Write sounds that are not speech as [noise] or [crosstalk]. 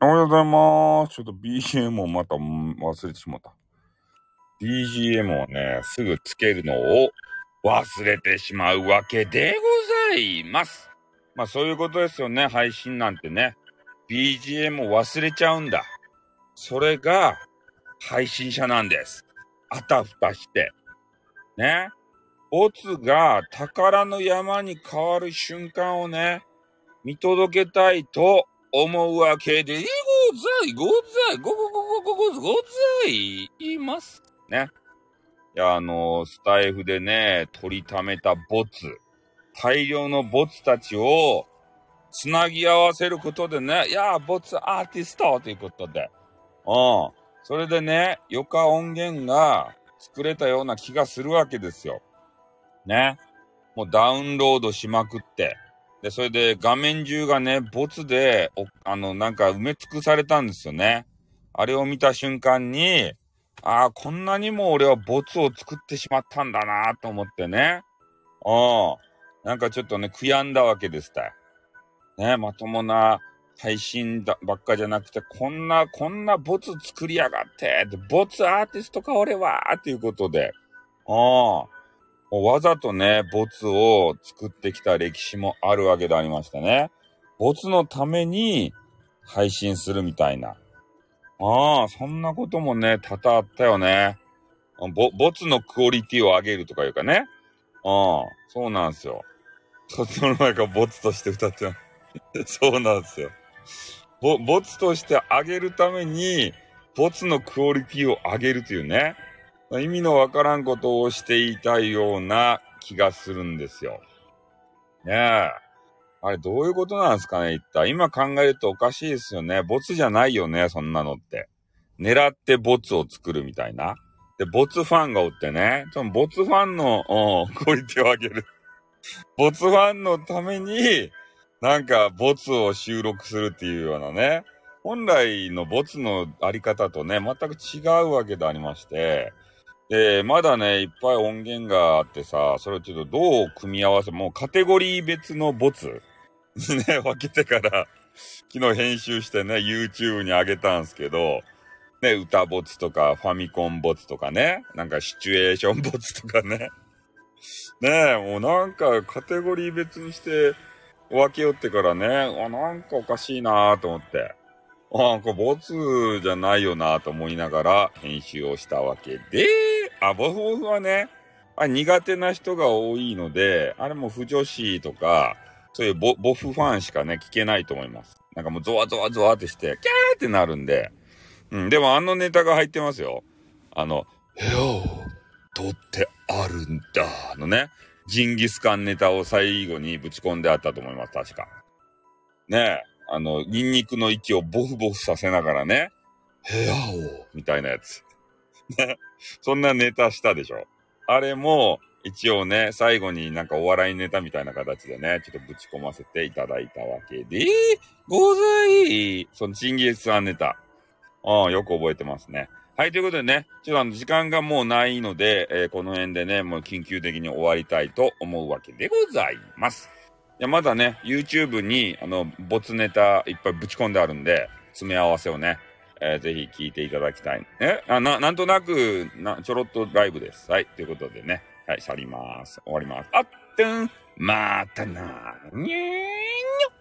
おはようございます。ちょっと BGM をまた忘れてしまった。BGM をね、すぐつけるのを忘れてしまうわけでございます。まあそういうことですよね、配信なんてね。BGM を忘れちゃうんだ。それが配信者なんです。あたふたして。ね。ボツが宝の山に変わる瞬間をね、見届けたいと思うわけでござい、ござい、ごごごごごごございます。ね。いや、あのスタイフでね、取りためたボツ、大量のボツたちをつなぎ合わせることでね、いや、ボツアーティストということで。うん。それでね、余暇音源が作れたような気がするわけですよ。ね。もうダウンロードしまくって。で、それで画面中がね、ボツで、あの、なんか埋め尽くされたんですよね。あれを見た瞬間に、ああ、こんなにも俺はボツを作ってしまったんだなと思ってね。うん。なんかちょっとね、悔やんだわけですた。ね、まともな配信だばっかじゃなくて、こんな、こんなボツ作りやがって、ボツアーティストか俺はっていうことで。うん。もうわざとね、ボツを作ってきた歴史もあるわけでありましたね。ボツのために配信するみたいな。ああ、そんなこともね、多々あったよね。ボ、ボツのクオリティを上げるとかいうかね。ああ、そうなんですよ。そっちの前からボツとして歌ってます。[laughs] そうなんですよ。ボ、ボツとして上げるために、ボツのクオリティを上げるというね。意味のわからんことをしていたような気がするんですよ。ねえ。あれ、どういうことなんですかね、一体。今考えるとおかしいですよね。ボツじゃないよね、そんなのって。狙ってボツを作るみたいな。で、ボツファンがおってね、そのボツファンの、うん、クオリティを上げる。ボツファンのために、なんか、ボツを収録するっていうようなね。本来のボツのあり方とね、全く違うわけでありまして、で、まだね、いっぱい音源があってさ、それをちょっとどう組み合わせ、もうカテゴリー別のボツに [laughs] ね、分けてから、昨日編集してね、YouTube に上げたんすけど、ね、歌ボツとか、ファミコンボツとかね、なんかシチュエーションボツとかね。[laughs] ねえ、もうなんかカテゴリー別にして分けよってからね、あ、なんかおかしいなぁと思って。あ、これボツじゃないよなぁと思いながら編集をしたわけで、あ、ボフボフはね、あ苦手な人が多いので、あれも不女子とか、そういうボボフファンしかね、聞けないと思います。なんかもうゾワゾワゾワってして、キャーってなるんで、うん、でもあのネタが入ってますよ。あの、部屋を取ってあるんだ、のね、ジンギスカンネタを最後にぶち込んであったと思います、確か。ねえ、あの、ニンニクの息をボフボフさせながらね、部屋を、みたいなやつ。ね、[laughs] そんなネタしたでしょ？あれも、一応ね、最後になんかお笑いネタみたいな形でね、ちょっとぶち込ませていただいたわけで、ございそのチンギスカンネタ。ああ、よく覚えてますね。はい、ということでね、ちょっとあの、時間がもうないので、えーこの辺でね、もう緊急的に終わりたいと思うわけでございます。いや、まだね、YouTube に、あの、ボツネタいっぱいぶち込んであるんで、詰め合わせをね、えーぜひ聞いていただきたい。えあ、な、なんとなく、な、ちょろっとライブです。はい、ということでね、はい、去ります。終わります。あっ、てん、またなーにゃーにゃ